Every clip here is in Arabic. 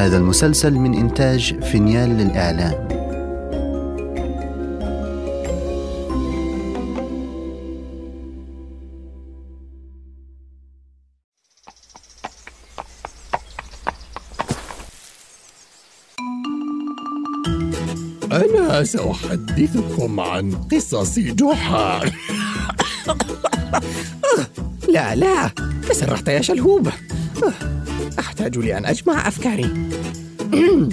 هذا المسلسل من إنتاج فينيال للإعلام. أنا سأحدثكم عن قصص جحا. لا لا تسرحت يا شلهوب. أحتاج لأن أجمع أفكاري.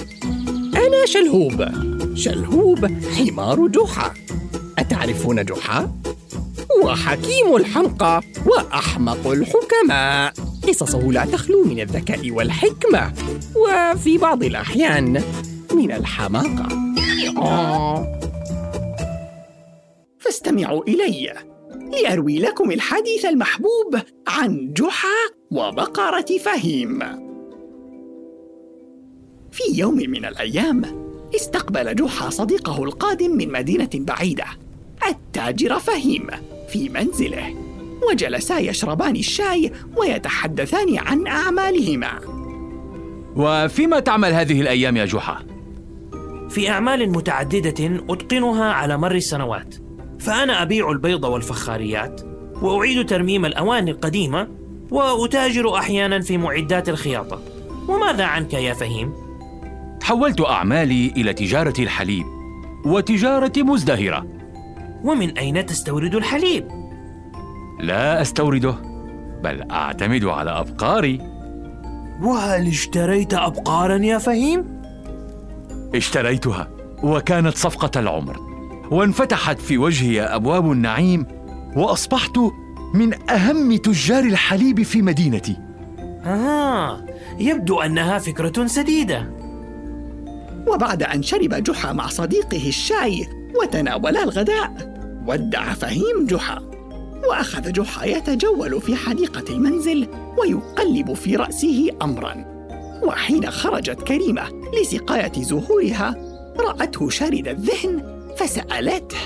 أنا شلهوب. شلهوب حمار جحا. أتعرفون جحا؟ هو حكيم الحمقى وأحمق الحكماء. قصصه لا تخلو من الذكاء والحكمة وفي بعض الأحيان من الحماقة. فاستمعوا إلي. لأروي لكم الحديث المحبوب عن جحا وبقرة فهيم. في يوم من الأيام استقبل جحا صديقه القادم من مدينة بعيدة التاجر فهيم في منزله وجلسا يشربان الشاي ويتحدثان عن أعمالهما. وفيما تعمل هذه الأيام يا جحا؟ في أعمال متعددة أتقنها على مر السنوات. فأنا أبيع البيض والفخاريات وأعيد ترميم الأواني القديمة وأتاجر أحيانا في معدات الخياطة وماذا عنك يا فهيم؟ حولت أعمالي إلى تجارة الحليب وتجارة مزدهرة ومن أين تستورد الحليب؟ لا أستورده بل أعتمد على أبقاري وهل اشتريت أبقارا يا فهيم؟ اشتريتها وكانت صفقة العمر وانفتحت في وجهي أبواب النعيم وأصبحت من أهم تجار الحليب في مدينتي. آه يبدو أنها فكرة سديدة. وبعد أن شرب جحا مع صديقه الشاي وتناولا الغداء ودع فهيم جحا وأخذ جحا يتجول في حديقة المنزل ويقلب في رأسه أمرا. وحين خرجت كريمة لسقاية زهورها رأته شارد الذهن فسألته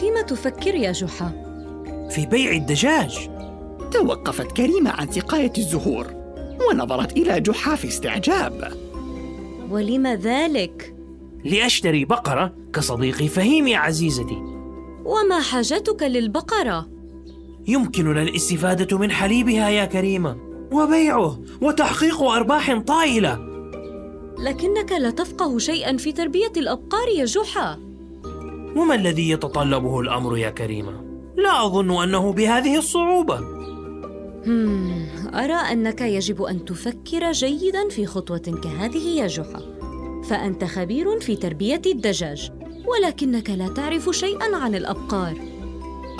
فيما تفكر يا جحا؟ في بيع الدجاج توقفت كريمة عن سقاية الزهور ونظرت إلى جحا في استعجاب ولم ذلك؟ لأشتري بقرة كصديقي فهيم يا عزيزتي وما حاجتك للبقرة؟ يمكننا الاستفادة من حليبها يا كريمة وبيعه وتحقيق أرباح طائلة لكنك لا تفقه شيئا في تربية الأبقار يا جحا. وما الذي يتطلبه الأمر يا كريمة؟ لا أظن أنه بهذه الصعوبة. أرى أنك يجب أن تفكر جيدا في خطوة كهذه يا جحا. فأنت خبير في تربية الدجاج ولكنك لا تعرف شيئا عن الأبقار.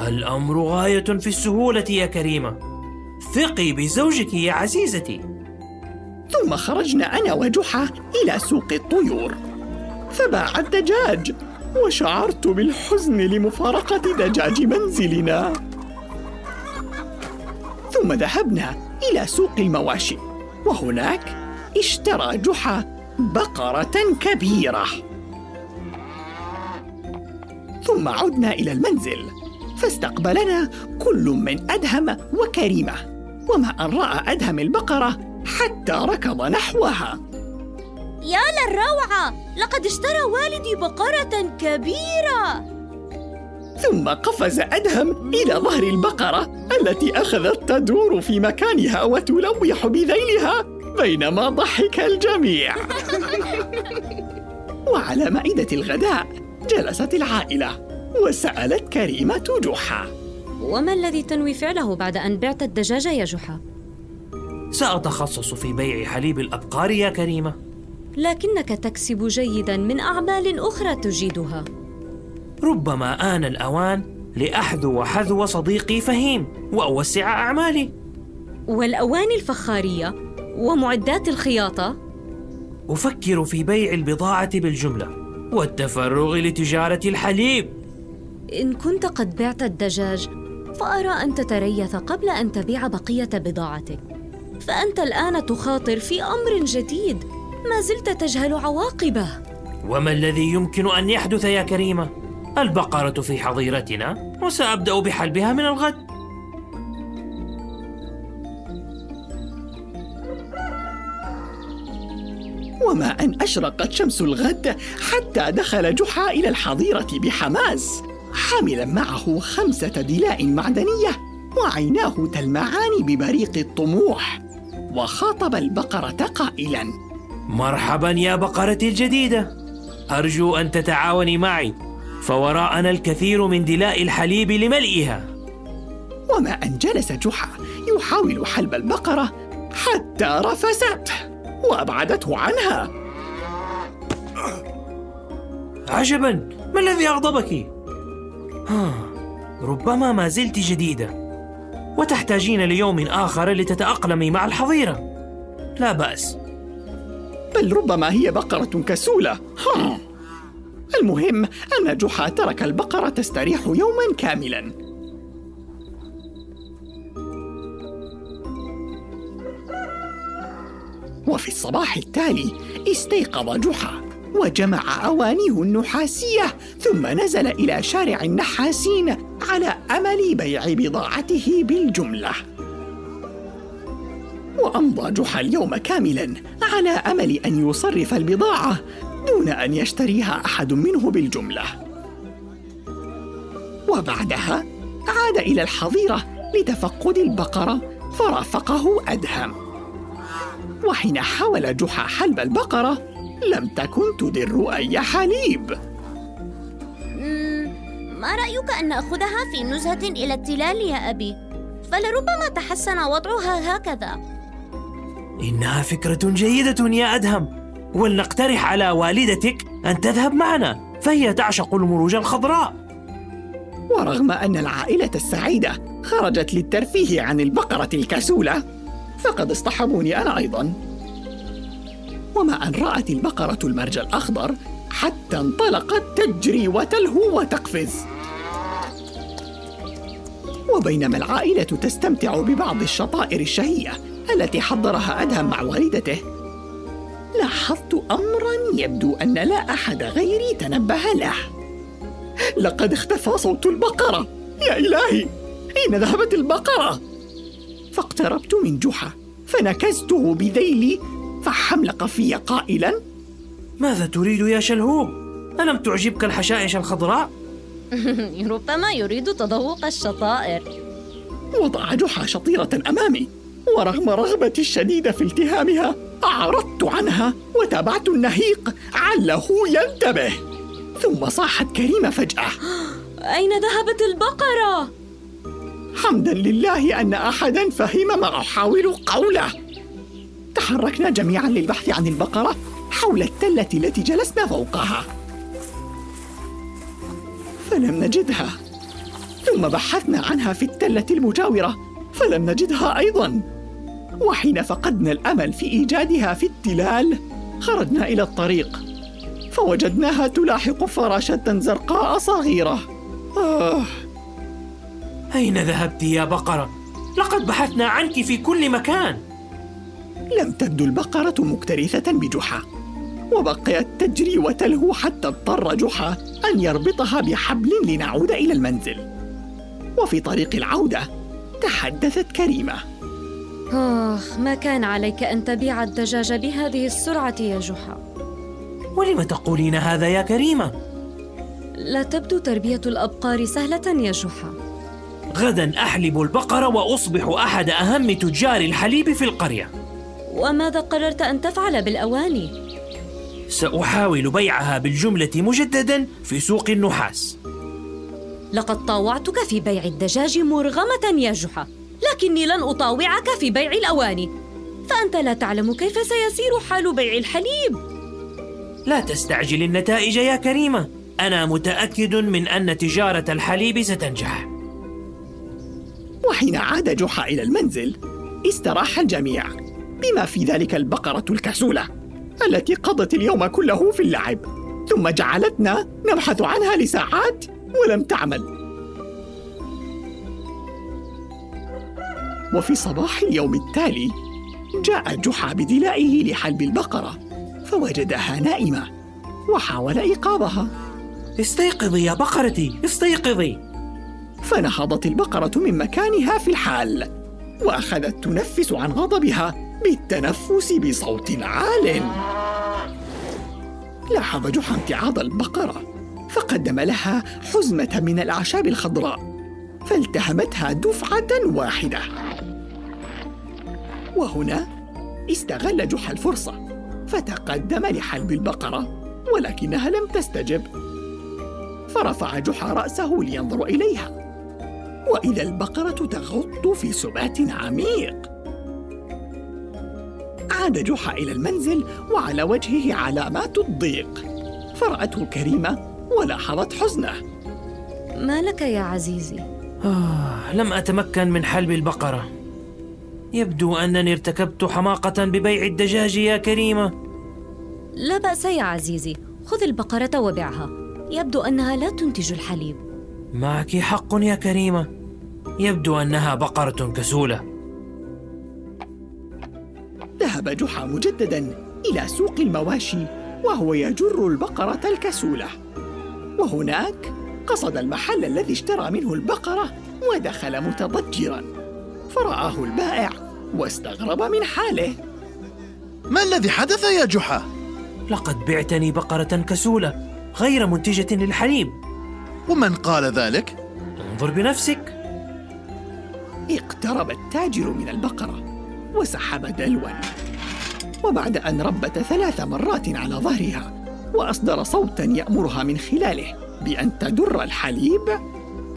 الأمر غاية في السهولة يا كريمة. ثقي بزوجك يا عزيزتي. ثم خرجنا أنا وجحا إلى سوق الطيور. فباع الدجاج وشعرت بالحزن لمفارقة دجاج منزلنا. ثم ذهبنا إلى سوق المواشي وهناك اشترى جحا بقرة كبيرة. ثم عدنا إلى المنزل فاستقبلنا كل من أدهم وكريمة. وما أن رأى أدهم البقرة حتى ركض نحوها. يا للروعة لقد اشترى والدي بقرة كبيرة. ثم قفز أدهم إلى ظهر البقرة التي أخذت تدور في مكانها وتلوح بذيلها بينما ضحك الجميع. وعلى مائدة الغداء جلست العائلة وسألت كريمة جحا. وما الذي تنوي فعله بعد أن بعت الدجاج يا جحا؟ سأتخصص في بيع حليب الأبقار يا كريمة. لكنك تكسب جيدا من أعمال أخرى تجيدها. ربما آن الأوان لأحذو حذو صديقي فهيم وأوسع أعمالي. والأواني الفخارية ومعدات الخياطة؟ أفكر في بيع البضاعة بالجملة والتفرغ لتجارة الحليب. إن كنت قد بعت الدجاج فأرى أن تتريث قبل أن تبيع بقية بضاعتك. فأنت الآن تخاطر في أمر جديد. ما زلت تجهل عواقبه. وما الذي يمكن أن يحدث يا كريمة؟ البقرة في حظيرتنا وسأبدأ بحلبها من الغد. وما أن أشرقت شمس الغد حتى دخل جحا إلى الحظيرة بحماس. حاملا معه خمسة دلاء معدنية وعيناه تلمعان ببريق الطموح. وخاطب البقرة قائلا. مرحبا يا بقرتي الجديدة. أرجو أن تتعاوني معي. فوراءنا الكثير من دلاء الحليب لملئها. وما أن جلس جحا يحاول حلب البقرة حتى رفسته وأبعدته عنها. عجبا. ما الذي أغضبك؟ ربما ما زلت جديدة. وتحتاجين ليوم آخر لتتأقلمي مع الحظيرة. لا بأس. بل ربما هي بقرة كسولة. هم. المهم أن جحا ترك البقرة تستريح يوما كاملا. وفي الصباح التالي استيقظ جحا. وجمع أوانيه النحاسية ثم نزل إلى شارع النحاسين على أمل بيع بضاعته بالجملة. وأمضى جحا اليوم كاملا على أمل أن يصرف البضاعة دون أن يشتريها أحد منه بالجملة. وبعدها عاد إلى الحظيرة لتفقد البقرة فرافقه أدهم. وحين حاول جحا حلب البقرة لم تكن تدر أي حليب. ما رأيك أن نأخذها في نزهة إلى التلال يا أبي؟ فلربما تحسن وضعها هكذا. إنها فكرة جيدة يا أدهم. ولنقترح على والدتك أن تذهب معنا فهي تعشق المروج الخضراء. ورغم أن العائلة السعيدة خرجت للترفيه عن البقرة الكسولة فقد اصطحبوني أنا أيضا. وما أن رأت البقرة المرج الأخضر حتى انطلقت تجري وتلهو وتقفز. وبينما العائلة تستمتع ببعض الشطائر الشهية التي حضرها أدهم مع والدته لاحظت أمرا يبدو أن لا أحد غيري تنبه له. لقد اختفى صوت البقرة. يا إلهي أين ذهبت البقرة؟ فاقتربت من جحا فنكزته بذيلي فحملق في قائلا ماذا تريد يا شلهوب؟ ألم تعجبك الحشائش الخضراء؟ ربما يريد تذوق الشطائر وضع جحا شطيرة أمامي ورغم رغبتي الشديدة في التهامها أعرضت عنها وتابعت النهيق عله ينتبه ثم صاحت كريمة فجأة أين ذهبت البقرة؟ حمدا لله أن أحدا فهم ما أحاول قوله تحركنا جميعا للبحث عن البقرة حول التلة التي جلسنا فوقها. فلم نجدها. ثم بحثنا عنها في التلة المجاورة. فلم نجدها أيضا. وحين فقدنا الأمل في إيجادها في التلال خرجنا إلى الطريق. فوجدناها تلاحق فراشة زرقاء صغيرة. آه. أين ذهبت يا بقرة؟ لقد بحثنا عنك في كل مكان. لم تبدو البقرة مكترثة بجحا وبقيت تجري وتلهو حتى اضطر جحا أن يربطها بحبل لنعود إلى المنزل. وفي طريق العودة تحدثت كريمة. آخ ما كان عليك أن تبيع الدجاج بهذه السرعة يا جحا؟ ولم تقولين هذا يا كريمة؟ لا تبدو تربية الأبقار سهلة يا جحا. غدا أحلب البقرة وأصبح أحد أهم تجار الحليب في القرية. وماذا قررت أن تفعل بالأواني؟ سأحاول بيعها بالجملة مجددا في سوق النحاس. لقد طاوعتك في بيع الدجاج مرغمة يا جحا لكني لن أطاوعك في بيع الأواني. فأنت لا تعلم كيف سيسير حال بيع الحليب. لا تستعجل النتائج يا كريمة. أنا متأكد من أن تجارة الحليب ستنجح. وحين عاد جحا إلى المنزل استراح الجميع. بما في ذلك البقرة الكسولة التي قضت اليوم كله في اللعب ثم جعلتنا نبحث عنها لساعات ولم تعمل. وفي صباح اليوم التالي جاء جحا بدلائه لحلب البقرة فوجدها نائمة وحاول إيقاظها. استيقظي يا بقرتي استيقظي. فنهضت البقرة من مكانها في الحال وأخذت تنفس عن غضبها. بالتنفس بصوت عال. لاحظ جحا امتعاض البقرة فقدم لها حزمة من الأعشاب الخضراء فالتهمتها دفعة واحدة. وهنا استغل جحا الفرصة فتقدم لحلب البقرة ولكنها لم تستجب. فرفع جحا رأسه لينظر إليها وإذا البقرة تغط في سبات عميق. عاد جحا إلى المنزل وعلى وجهه علامات الضيق فرأته كريمة ولاحظت حزنه. ما لك يا عزيزي؟ آه لم أتمكن من حلب البقرة. يبدو أنني ارتكبت حماقة ببيع الدجاج يا كريمة. لا بأس يا عزيزي خذ البقرة وبعها يبدو أنها لا تنتج الحليب. معك حق يا كريمة. يبدو أنها بقرة كسولة. ذهب جحا مجددا إلى سوق المواشي وهو يجر البقرة الكسولة. وهناك قصد المحل الذي اشترى منه البقرة ودخل متضجرا. فرآه البائع واستغرب من حاله. ما الذي حدث يا جحا؟ لقد بعتني بقرة كسولة غير منتجة للحليب. ومن قال ذلك؟ انظر بنفسك. اقترب التاجر من البقرة وسحب دلوا. وبعد أن ربت ثلاث مرات على ظهرها وأصدر صوتا يأمرها من خلاله بأن تدر الحليب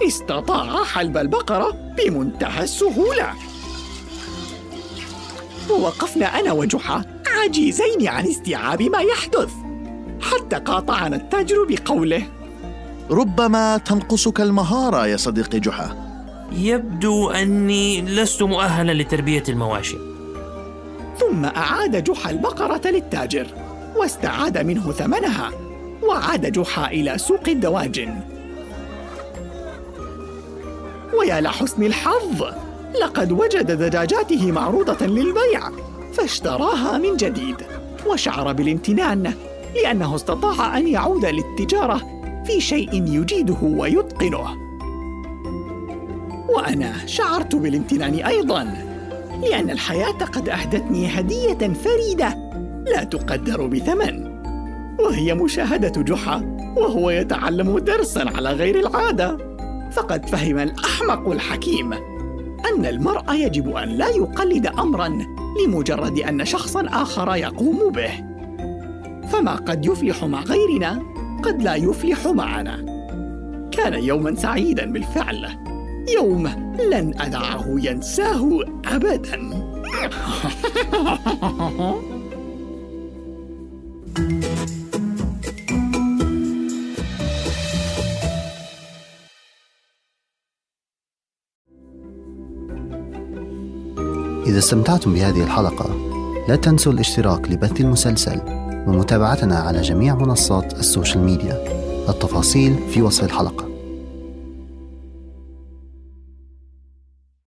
استطاع حلب البقرة بمنتهى السهولة. ووقفنا أنا وجحا عجيزين عن استيعاب ما يحدث حتى قاطعنا التاجر بقوله. ربما تنقصك المهارة يا صديقي جحا. يبدو أني لست مؤهلا لتربية المواشي. ثم أعاد جحا البقرة للتاجر واستعاد منه ثمنها وعاد جحا إلى سوق الدواجن. ويا لحسن الحظ لقد وجد دجاجاته معروضة للبيع فاشتراها من جديد وشعر بالامتنان لأنه استطاع أن يعود للتجارة في شيء يجيده ويتقنه. وأنا شعرت بالامتنان أيضا. لأن الحياة قد أهدتني هدية فريدة لا تقدر بثمن. وهي مشاهدة جحا وهو يتعلم درسا على غير العادة. فقد فهم الأحمق الحكيم أن المرء يجب أن لا يقلد أمرا لمجرد أن شخصا آخر يقوم به. فما قد يفلح مع غيرنا قد لا يفلح معنا. كان يوما سعيدا بالفعل. يوم لن أدعه ينساه أبدا. إذا استمتعتم بهذه الحلقة لا تنسوا الاشتراك لبث المسلسل ومتابعتنا على جميع منصات السوشيال ميديا. التفاصيل في وصف الحلقة.